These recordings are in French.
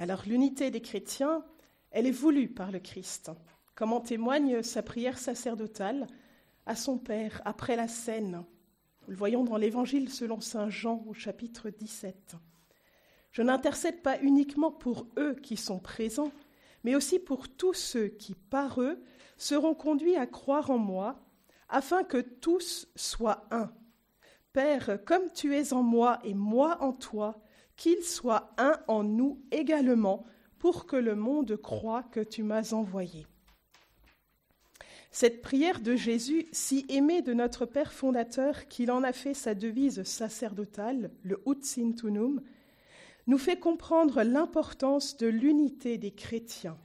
Alors l'unité des chrétiens, elle est voulue par le Christ, comme en témoigne sa prière sacerdotale à son Père après la scène. Nous le voyons dans l'Évangile selon Saint Jean au chapitre 17. Je n'intercède pas uniquement pour eux qui sont présents, mais aussi pour tous ceux qui, par eux, seront conduits à croire en moi, afin que tous soient un. Père, comme tu es en moi et moi en toi, qu'ils soient un en nous également, pour que le monde croie que tu m'as envoyé. Cette prière de Jésus, si aimée de notre Père fondateur, qu'il en a fait sa devise sacerdotale, le Ut Sintunum, nous fait comprendre l'importance de l'unité des chrétiens.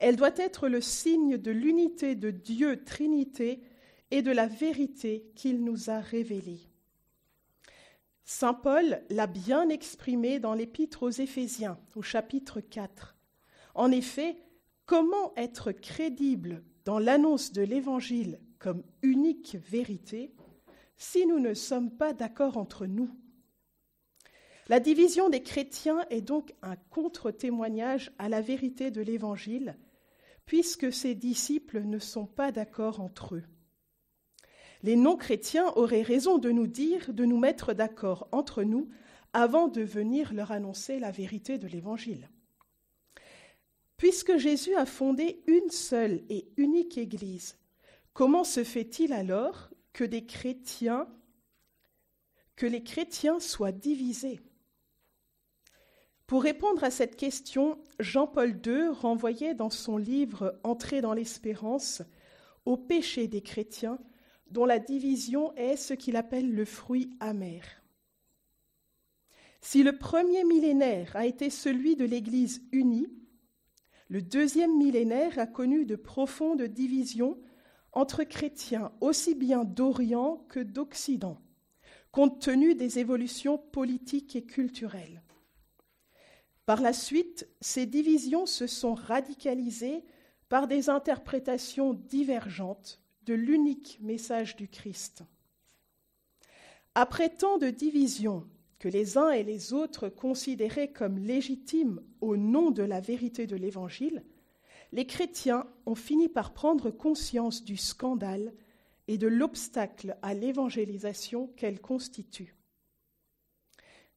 Elle doit être le signe de l'unité de Dieu Trinité et de la vérité qu'il nous a révélée. Saint Paul l'a bien exprimé dans l'épître aux Éphésiens au chapitre 4. En effet, comment être crédible dans l'annonce de l'Évangile comme unique vérité si nous ne sommes pas d'accord entre nous? La division des chrétiens est donc un contre-témoignage à la vérité de l'Évangile, puisque ses disciples ne sont pas d'accord entre eux. Les non-chrétiens auraient raison de nous dire de nous mettre d'accord entre nous avant de venir leur annoncer la vérité de l'Évangile. Puisque Jésus a fondé une seule et unique Église, comment se fait-il alors que des chrétiens, que les chrétiens soient divisés? Pour répondre à cette question, Jean-Paul II renvoyait dans son livre Entrée dans l'espérance au péché des chrétiens, dont la division est ce qu'il appelle le fruit amer. Si le premier millénaire a été celui de l'Église unie, le deuxième millénaire a connu de profondes divisions entre chrétiens aussi bien d'Orient que d'Occident, compte tenu des évolutions politiques et culturelles. Par la suite, ces divisions se sont radicalisées par des interprétations divergentes de l'unique message du Christ. Après tant de divisions que les uns et les autres considéraient comme légitimes au nom de la vérité de l'Évangile, les chrétiens ont fini par prendre conscience du scandale et de l'obstacle à l'évangélisation qu'elle constitue.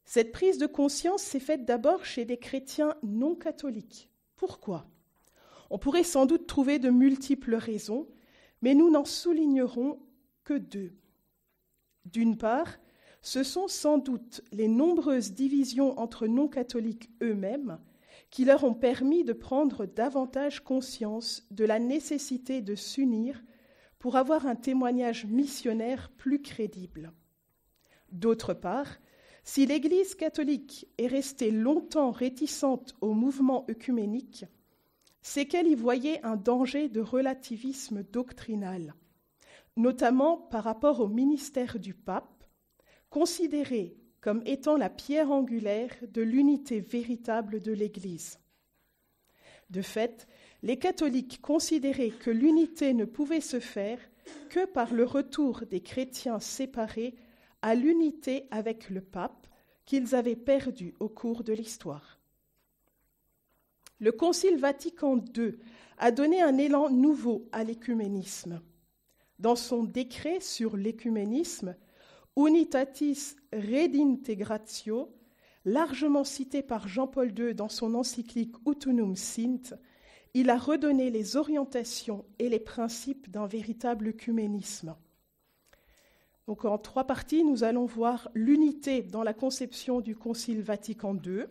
Cette prise de conscience s'est faite d'abord chez des chrétiens non catholiques. Pourquoi? On pourrait sans doute trouver de multiples raisons, mais nous n'en soulignerons que deux. D'une part, ce sont sans doute les nombreuses divisions entre non-catholiques eux-mêmes qui leur ont permis de prendre davantage conscience de la nécessité de s'unir pour avoir un témoignage missionnaire plus crédible. D'autre part, si l'Église catholique est restée longtemps réticente au mouvement œcuménique, c'est qu'elle y voyait un danger de relativisme doctrinal, notamment par rapport au ministère du pape, considéré comme étant la pierre angulaire de l'unité véritable de l'Église. De fait, les catholiques considéraient que l'unité ne pouvait se faire que par le retour des chrétiens séparés à l'unité avec le pape qu'ils avaient perdu au cours de l'histoire. Le Concile Vatican II a donné un élan nouveau à l'écuménisme. Dans son décret sur l'écuménisme, Unitatis Redintegratio, largement cité par Jean-Paul II dans son encyclique Utunum Sint, il a redonné les orientations et les principes d'un véritable œcuménisme. En trois parties, nous allons voir l'unité dans la conception du Concile Vatican II,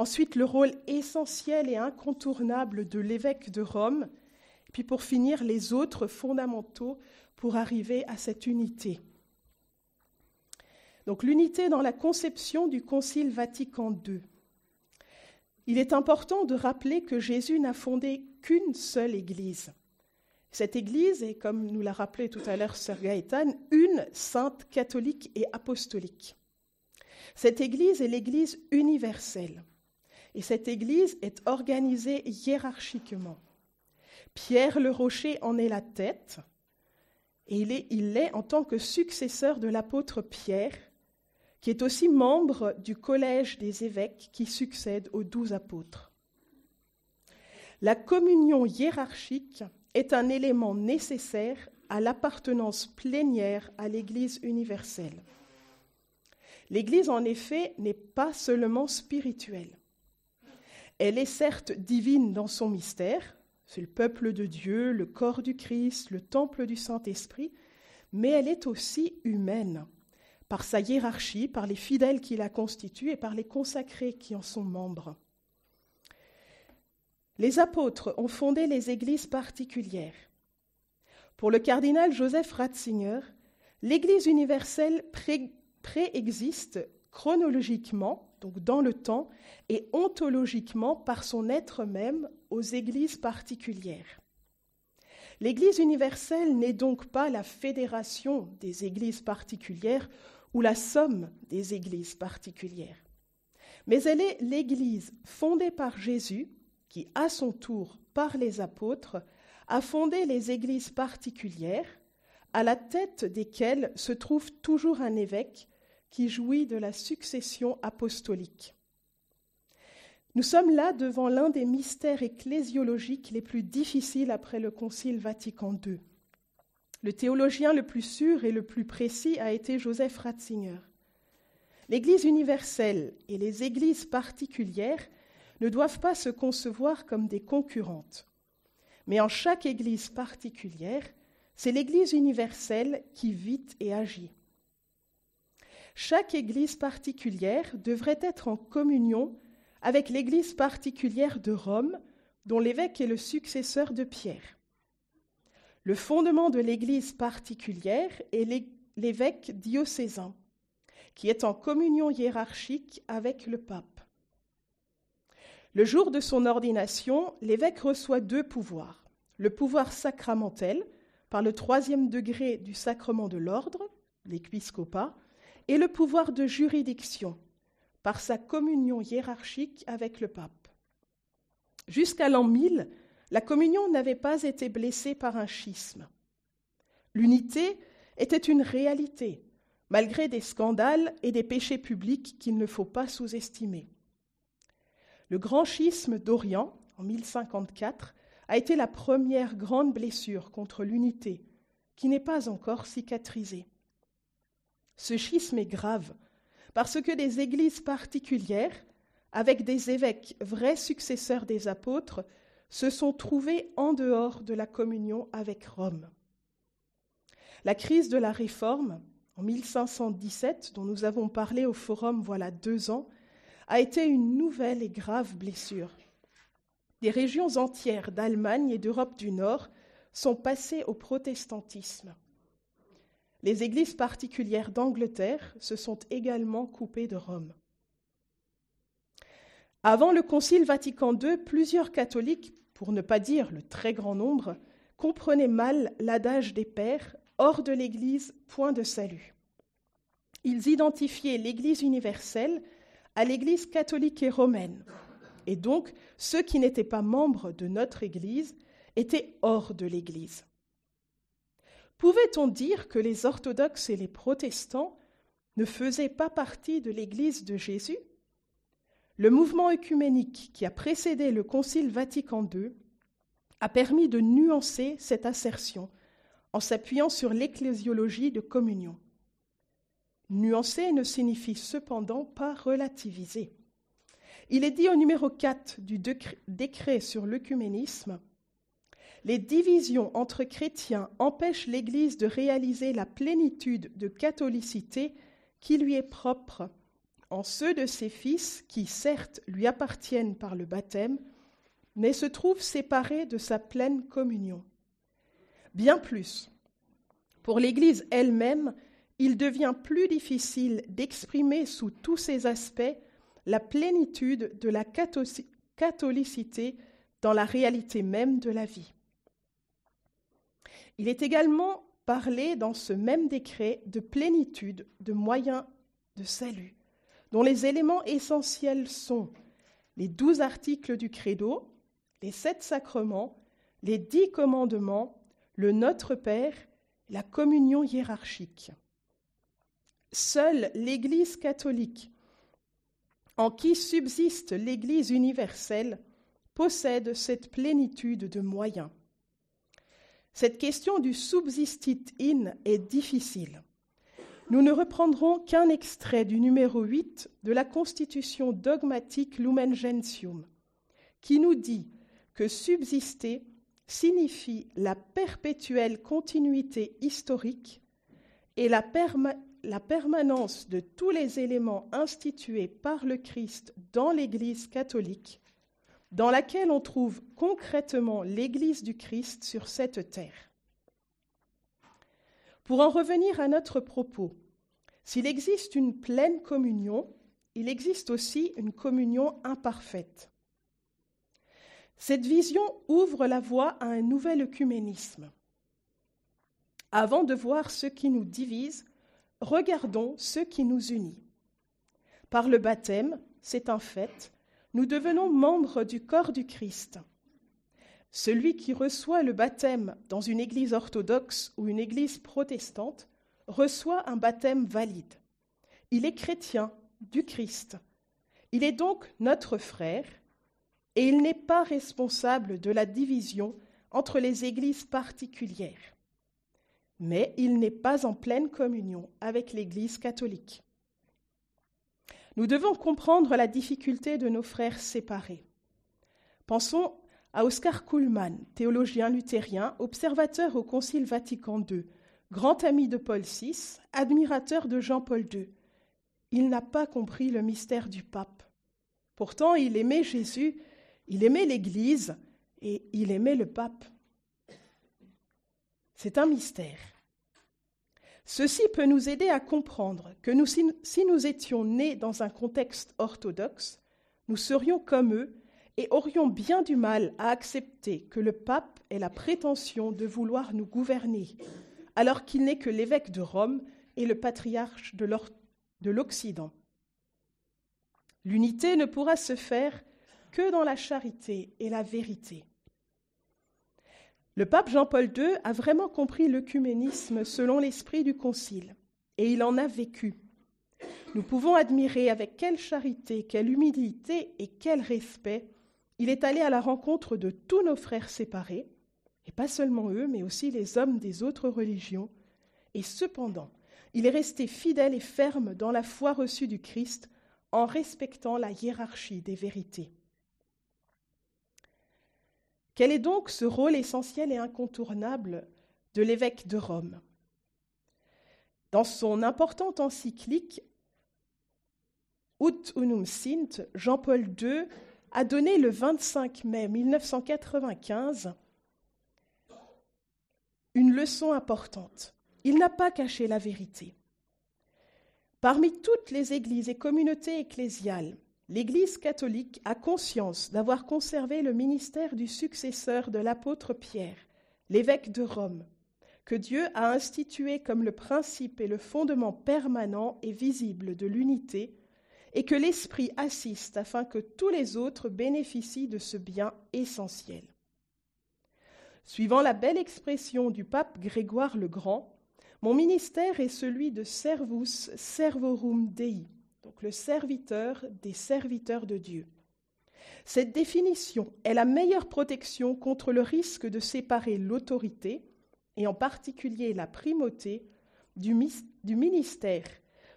ensuite le rôle essentiel et incontournable de l'évêque de Rome, et puis pour finir les autres fondamentaux pour arriver à cette unité. Donc l'unité dans la conception du Concile Vatican II. Il est important de rappeler que Jésus n'a fondé qu'une seule Église. Cette Église est, comme nous l'a rappelé tout à l'heure Sir Gaëtan, une sainte catholique et apostolique. Cette Église est l'Église universelle. Et cette Église est organisée hiérarchiquement. Pierre le Rocher en est la tête, et il l'est en tant que successeur de l'apôtre Pierre, qui est aussi membre du collège des évêques qui succède aux douze apôtres. La communion hiérarchique est un élément nécessaire à l'appartenance plénière à l'Église universelle. L'Église, en effet, n'est pas seulement spirituelle. Elle est certes divine dans son mystère, c'est le peuple de Dieu, le corps du Christ, le temple du Saint-Esprit, mais elle est aussi humaine, par sa hiérarchie, par les fidèles qui la constituent et par les consacrés qui en sont membres. Les apôtres ont fondé les églises particulières. Pour le cardinal Joseph Ratzinger, l'Église universelle préexiste chronologiquement donc dans le temps, et ontologiquement par son être même aux églises particulières. L'Église universelle n'est donc pas la fédération des églises particulières ou la somme des églises particulières, mais elle est l'Église fondée par Jésus qui, à son tour, par les apôtres, a fondé les églises particulières, à la tête desquelles se trouve toujours un évêque qui jouit de la succession apostolique. Nous sommes là devant l'un des mystères ecclésiologiques les plus difficiles après le Concile Vatican II. Le théologien le plus sûr et le plus précis a été Joseph Ratzinger. L'Église universelle et les églises particulières ne doivent pas se concevoir comme des concurrentes. Mais en chaque Église particulière, c'est l'Église universelle qui vit et agit. Chaque Église particulière devrait être en communion avec l'Église particulière de Rome, dont l'évêque est le successeur de Pierre. Le fondement de l'Église particulière est l'évêque diocésain, qui est en communion hiérarchique avec le pape. Le jour de son ordination, l'évêque reçoit deux pouvoirs. Le pouvoir sacramentel, par le troisième degré du sacrement de l'ordre, l'épiscopat, et le pouvoir de juridiction par sa communion hiérarchique avec le pape. Jusqu'à l'an 1000, la communion n'avait pas été blessée par un schisme. L'unité était une réalité, malgré des scandales et des péchés publics qu'il ne faut pas sous-estimer. Le grand schisme d'Orient, en 1054, a été la première grande blessure contre l'unité, qui n'est pas encore cicatrisée. Ce schisme est grave parce que des églises particulières, avec des évêques vrais successeurs des apôtres, se sont trouvées en dehors de la communion avec Rome. La crise de la Réforme, en 1517, dont nous avons parlé au Forum voilà deux ans, a été une nouvelle et grave blessure. Des régions entières d'Allemagne et d'Europe du Nord sont passées au protestantisme. Les églises particulières d'Angleterre se sont également coupées de Rome. Avant le Concile Vatican II, plusieurs catholiques, pour ne pas dire le très grand nombre, comprenaient mal l'adage des pères hors de l'Église, point de salut. Ils identifiaient l'Église universelle à l'Église catholique et romaine, et donc ceux qui n'étaient pas membres de notre Église étaient hors de l'Église. Pouvait-on dire que les orthodoxes et les protestants ne faisaient pas partie de l'Église de Jésus? Le mouvement œcuménique qui a précédé le Concile Vatican II a permis de nuancer cette assertion en s'appuyant sur l'ecclésiologie de communion. Nuancer ne signifie cependant pas relativiser. Il est dit au numéro 4 du décret sur l'œcuménisme les divisions entre chrétiens empêchent l'Église de réaliser la plénitude de catholicité qui lui est propre en ceux de ses fils qui, certes, lui appartiennent par le baptême, mais se trouvent séparés de sa pleine communion. Bien plus, pour l'Église elle-même, il devient plus difficile d'exprimer sous tous ses aspects la plénitude de la catholicité dans la réalité même de la vie. Il est également parlé dans ce même décret de plénitude de moyens de salut, dont les éléments essentiels sont les douze articles du credo, les sept sacrements, les dix commandements, le Notre Père, la communion hiérarchique. seule l'Église catholique, en qui subsiste l'Église universelle, possède cette plénitude de moyens. Cette question du subsistit in est difficile. Nous ne reprendrons qu'un extrait du numéro 8 de la Constitution dogmatique Lumen Gentium, qui nous dit que subsister signifie la perpétuelle continuité historique et la, la, permanence de tous les éléments institués par le Christ dans l'Église catholique, dans laquelle on trouve concrètement l'Église du Christ sur cette terre. Pour en revenir à notre propos, s'il existe une pleine communion, il existe aussi une communion imparfaite. Cette vision ouvre la voie à un nouvel œcuménisme. Avant de voir ce qui nous divise, regardons ce qui nous unit. Par le baptême, c'est un fait, nous devenons membres du corps du Christ. Celui qui reçoit le baptême dans une église orthodoxe ou une église protestante reçoit un baptême valide. Il est chrétien du Christ. Il est donc notre frère et il n'est pas responsable de la division entre les églises particulières. Mais il n'est pas en pleine communion avec l'Église catholique. Nous devons comprendre la difficulté de nos frères séparés. Pensons à Oscar Kuhlmann, théologien luthérien, observateur au Concile Vatican II, grand ami de Paul VI, admirateur de Jean-Paul II. Il n'a pas compris le mystère du pape. Pourtant, il aimait Jésus il aimait l'Église et il aimait le pape. C'est un mystère. Ceci peut nous aider à comprendre que si nous étions nés dans un contexte orthodoxe, nous serions comme eux et aurions bien du mal à accepter que le pape ait la prétention de vouloir nous gouverner, alors qu'il n'est que l'évêque de Rome et le patriarche de l'Occident. L'unité ne pourra se faire que dans la charité et la vérité. Le pape Jean-Paul II a vraiment compris l'œcuménisme selon l'esprit du Concile, et il en a vécu. Nous pouvons admirer avec quelle charité, quelle humilité et quel respect il est allé à la rencontre de tous nos frères séparés, et pas seulement eux, mais aussi les hommes des autres religions, et cependant, il est resté fidèle et ferme dans la foi reçue du Christ en respectant la hiérarchie des vérités. Quel est donc ce rôle essentiel et incontournable de l'évêque de Rome? Dans son importante encyclique Ut unum sint, Jean-Paul II a donné le 25 mai 1995 une leçon importante. Il n'a pas caché la vérité. Parmi toutes les églises et communautés ecclésiales, l'Église catholique a conscience d'avoir conservé le ministère du successeur de l'apôtre Pierre, l'évêque de Rome, que Dieu a institué comme le principe et le fondement permanent et visible de l'unité, et que l'Esprit assiste afin que tous les autres bénéficient de ce bien essentiel. Suivant la belle expression du pape Grégoire le Grand, mon ministère est celui de servus servorum Dei, donc le serviteur des serviteurs de Dieu. Cette définition est la meilleure protection contre le risque de séparer l'autorité, et en particulier la primauté, du, du ministère,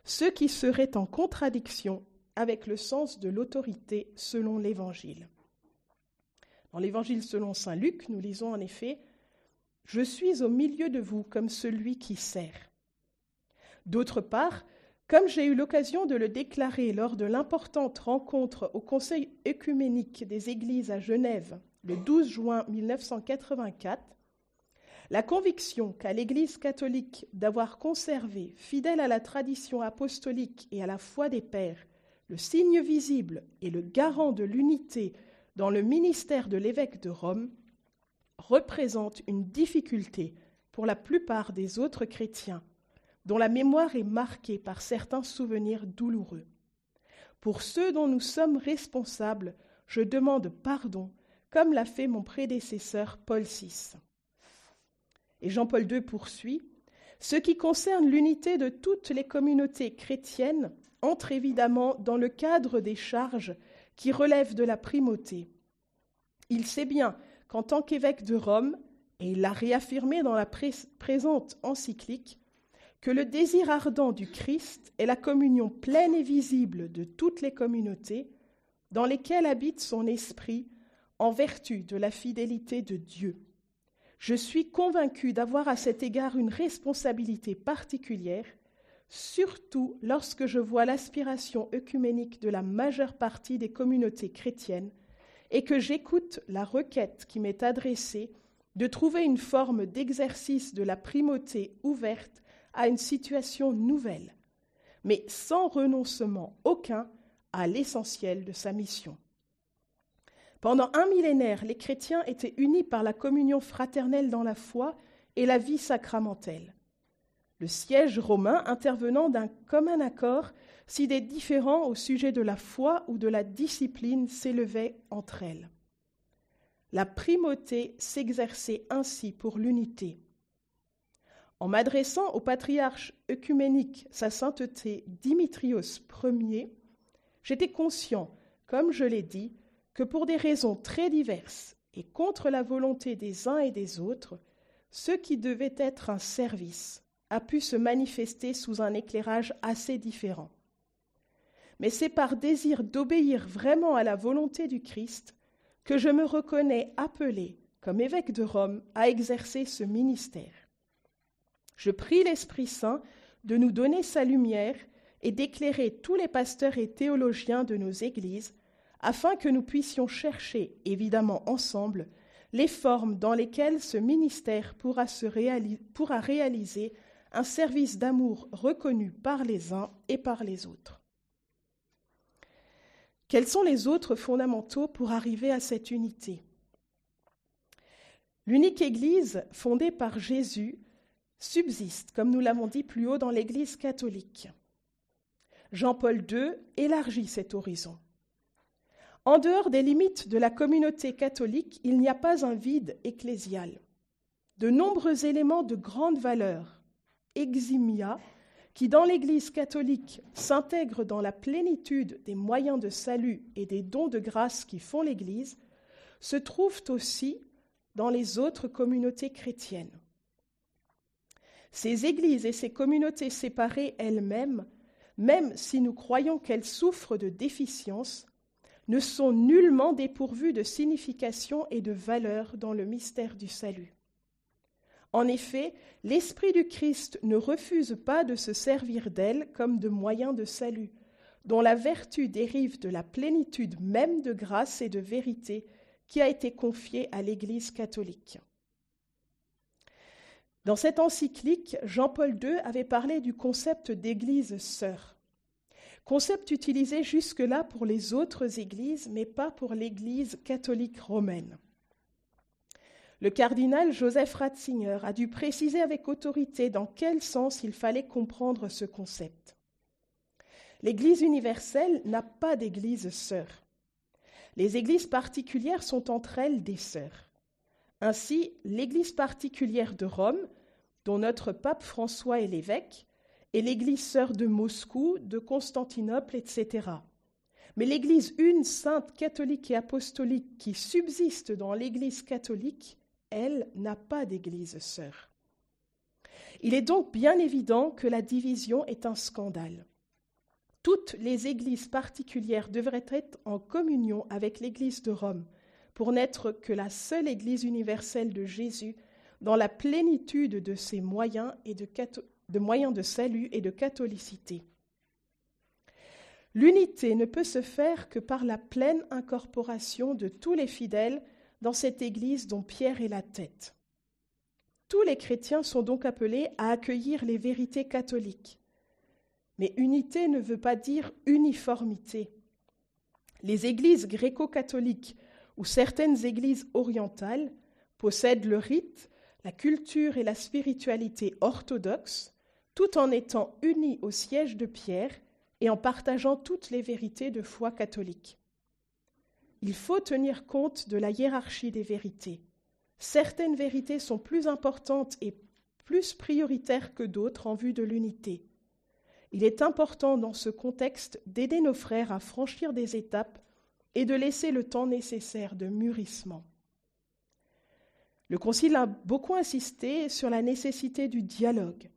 ce qui serait en contradiction avec le sens de l'autorité selon l'Évangile. Dans l'Évangile selon Saint Luc, nous lisons en effet Je suis au milieu de vous comme celui qui sert. D'autre part, comme j'ai eu l'occasion de le déclarer lors de l'importante rencontre au Conseil œcuménique des Églises à Genève le 12 juin 1984, la conviction qu'a l'Église catholique d'avoir conservé, fidèle à la tradition apostolique et à la foi des pères, le signe visible et le garant de l'unité dans le ministère de l'évêque de Rome, représente une difficulté pour la plupart des autres chrétiens dont la mémoire est marquée par certains souvenirs douloureux. Pour ceux dont nous sommes responsables, je demande pardon, comme l'a fait mon prédécesseur Paul VI. Et Jean-Paul II poursuit Ce qui concerne l'unité de toutes les communautés chrétiennes entre évidemment dans le cadre des charges qui relèvent de la primauté. Il sait bien qu'en tant qu'évêque de Rome, et il l'a réaffirmé dans la présente encyclique, que le désir ardent du Christ est la communion pleine et visible de toutes les communautés dans lesquelles habite son esprit en vertu de la fidélité de Dieu. Je suis convaincu d'avoir à cet égard une responsabilité particulière, surtout lorsque je vois l'aspiration œcuménique de la majeure partie des communautés chrétiennes et que j'écoute la requête qui m'est adressée de trouver une forme d'exercice de la primauté ouverte à une situation nouvelle, mais sans renoncement aucun à l'essentiel de sa mission. Pendant un millénaire, les chrétiens étaient unis par la communion fraternelle dans la foi et la vie sacramentelle. Le siège romain intervenant d'un commun accord si des différends au sujet de la foi ou de la discipline s'élevaient entre elles. La primauté s'exerçait ainsi pour l'unité. En m'adressant au patriarche œcuménique, sa sainteté Dimitrios Ier, j'étais conscient, comme je l'ai dit, que pour des raisons très diverses et contre la volonté des uns et des autres, ce qui devait être un service a pu se manifester sous un éclairage assez différent. Mais c'est par désir d'obéir vraiment à la volonté du Christ que je me reconnais appelé, comme évêque de Rome, à exercer ce ministère. Je prie l'Esprit Saint de nous donner sa lumière et d'éclairer tous les pasteurs et théologiens de nos églises afin que nous puissions chercher, évidemment ensemble, les formes dans lesquelles ce ministère pourra, réaliser un service d'amour reconnu par les uns et par les autres. Quels sont les autres fondamentaux pour arriver à cette unité? L'unique Église fondée par Jésus subsiste, comme nous l'avons dit plus haut, dans l'Église catholique. Jean-Paul II élargit cet horizon. En dehors des limites de la communauté catholique, il n'y a pas un vide ecclésial. De nombreux éléments de grande valeur, eximia, qui dans l'Église catholique s'intègrent dans la plénitude des moyens de salut et des dons de grâce qui font l'Église, se trouvent aussi dans les autres communautés chrétiennes. Ces églises et ces communautés séparées elles-mêmes, même si nous croyons qu'elles souffrent de déficiences, ne sont nullement dépourvus de signification et de valeur dans le mystère du salut. En effet, l'Esprit du Christ ne refuse pas de se servir d'elles comme de moyen de salut, dont la vertu dérive de la plénitude même de grâce et de vérité qui a été confiée à l'Église catholique. Dans cette encyclique, Jean-Paul II avait parlé du concept d'Église sœur concept utilisé jusque-là pour les autres églises, mais pas pour l'Église catholique romaine. Le cardinal Joseph Ratzinger a dû préciser avec autorité dans quel sens il fallait comprendre ce concept. L'Église universelle n'a pas d'Église sœur. Les Églises particulières sont entre elles des sœurs. Ainsi, l'Église particulière de Rome, dont notre pape François est l'évêque, et l'Église sœur de Moscou, de Constantinople, etc. Mais l'Église une, sainte, catholique et apostolique qui subsiste dans l'Église catholique, elle n'a pas d'Église sœur. Il est donc bien évident que la division est un scandale. Toutes les églises particulières devraient être en communion avec l'Église de Rome pour n'être que la seule Église universelle de Jésus dans la plénitude de ses moyens et de, moyens de salut et de catholicité. L'unité ne peut se faire que par la pleine incorporation de tous les fidèles dans cette Église dont Pierre est la tête. Tous les chrétiens sont donc appelés à accueillir les vérités catholiques. Mais unité ne veut pas dire uniformité. Les églises gréco-catholiques ou certaines églises orientales possèdent le rite, la culture et la spiritualité orthodoxes, tout en étant unis au siège de Pierre et en partageant toutes les vérités de foi catholique. Il faut tenir compte de la hiérarchie des vérités. Certaines vérités sont plus importantes et plus prioritaires que d'autres en vue de l'unité. Il est important dans ce contexte d'aider nos frères à franchir des étapes et de laisser le temps nécessaire de mûrissement. Le Concile a beaucoup insisté sur la nécessité du dialogue.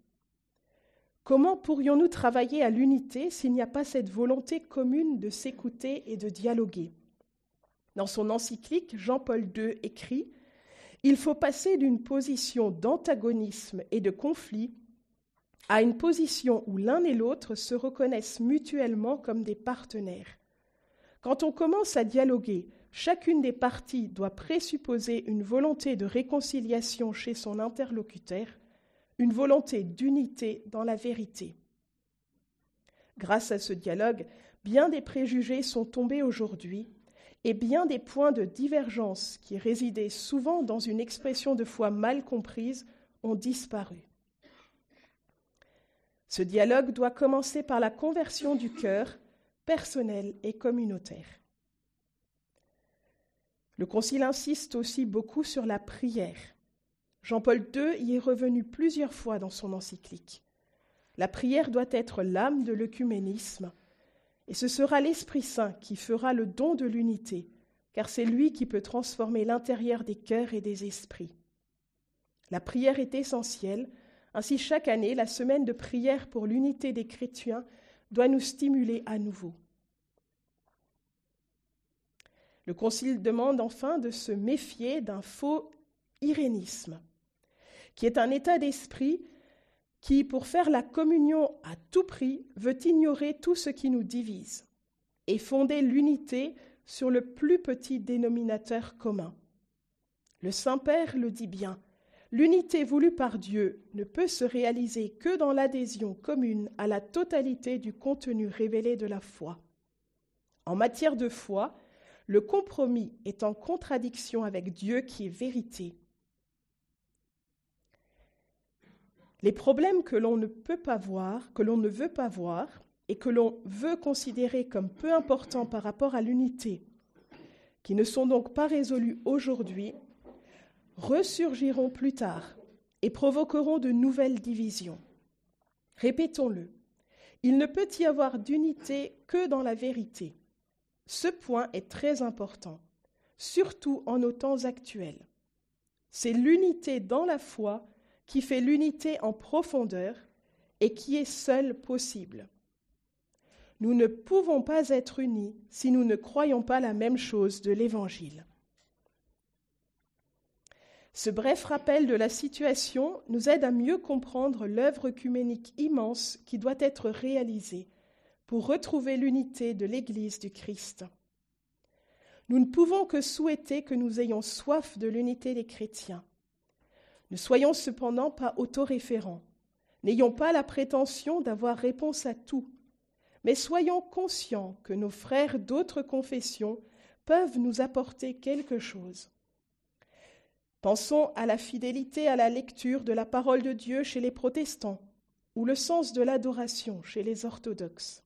Comment pourrions-nous travailler à l'unité s'il n'y a pas cette volonté commune de s'écouter et de dialoguer? Dans son encyclique, Jean-Paul II écrit Il faut passer d'une position d'antagonisme et de conflit à une position où l'un et l'autre se reconnaissent mutuellement comme des partenaires. Quand on commence à dialoguer, chacune des parties doit présupposer une volonté de réconciliation chez son interlocuteur, une volonté d'unité dans la vérité. Grâce à ce dialogue, bien des préjugés sont tombés aujourd'hui et bien des points de divergence qui résidaient souvent dans une expression de foi mal comprise ont disparu. Ce dialogue doit commencer par la conversion du cœur, personnel et communautaire. Le Concile insiste aussi beaucoup sur la prière. Jean-Paul II y est revenu plusieurs fois dans son encyclique. La prière doit être l'âme de l'œcuménisme, et ce sera l'Esprit Saint qui fera le don de l'unité, car c'est lui qui peut transformer l'intérieur des cœurs et des esprits. La prière est essentielle ainsi, chaque année, la semaine de prière pour l'unité des chrétiens doit nous stimuler à nouveau. Le Concile demande enfin de se méfier d'un faux irénisme, qui est un état d'esprit qui, pour faire la communion à tout prix, veut ignorer tout ce qui nous divise et fonder l'unité sur le plus petit dénominateur commun. Le Saint-Père le dit bien, L'unité voulue par Dieu ne peut se réaliser que dans l'adhésion commune à la totalité du contenu révélé de la foi. En matière de foi, le compromis est en contradiction avec Dieu qui est vérité. Les problèmes que l'on ne peut pas voir, que l'on ne veut pas voir, et que l'on veut considérer comme peu importants par rapport à l'unité, qui ne sont donc pas résolus aujourd'hui, ressurgiront plus tard et provoqueront de nouvelles divisions. Répétons-le, il ne peut y avoir d'unité que dans la vérité. Ce point est très important, surtout en nos temps actuels. C'est l'unité dans la foi qui fait l'unité en profondeur et qui est seule possible. Nous ne pouvons pas être unis si nous ne croyons pas la même chose de l'Évangile. Ce bref rappel de la situation nous aide à mieux comprendre l'œuvre œcuménique immense qui doit être réalisée pour retrouver l'unité de l'Église du Christ. Nous ne pouvons que souhaiter que nous ayons soif de l'unité des chrétiens. Ne soyons cependant pas autoréférents. N'ayons pas la prétention d'avoir réponse à tout, mais soyons conscients que nos frères d'autres confessions peuvent nous apporter quelque chose. Pensons à la fidélité à la lecture de la parole de Dieu chez les protestants ou le sens de l'adoration chez les orthodoxes.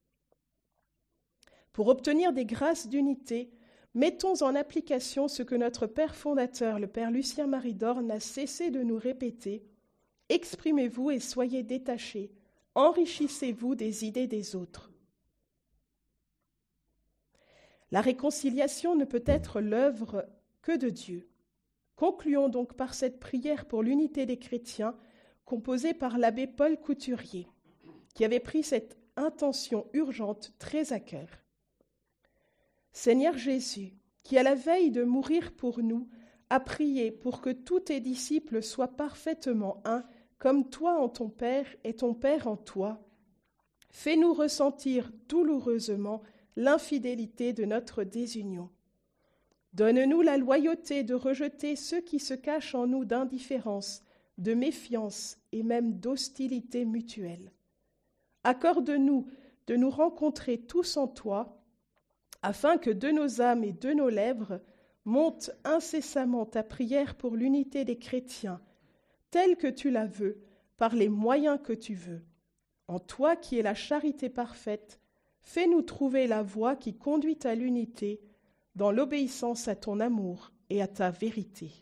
Pour obtenir des grâces d'unité, mettons en application ce que notre Père fondateur, le Père Lucien Marie n'a cessé de nous répéter. Exprimez-vous et soyez détachés, enrichissez-vous des idées des autres. La réconciliation ne peut être l'œuvre que de Dieu. Concluons donc par cette prière pour l'unité des chrétiens composée par l'abbé Paul Couturier, qui avait pris cette intention urgente très à cœur. Seigneur Jésus, qui à la veille de mourir pour nous, a prié pour que tous tes disciples soient parfaitement un, comme toi en ton Père et ton Père en toi, fais-nous ressentir douloureusement l'infidélité de notre désunion. Donne-nous la loyauté de rejeter ceux qui se cachent en nous d'indifférence, de méfiance et même d'hostilité mutuelle. Accorde-nous de nous rencontrer tous en toi, afin que de nos âmes et de nos lèvres monte incessamment ta prière pour l'unité des chrétiens, telle que tu la veux, par les moyens que tu veux. En toi qui es la charité parfaite, fais-nous trouver la voie qui conduit à l'unité dans l'obéissance à ton amour et à ta vérité.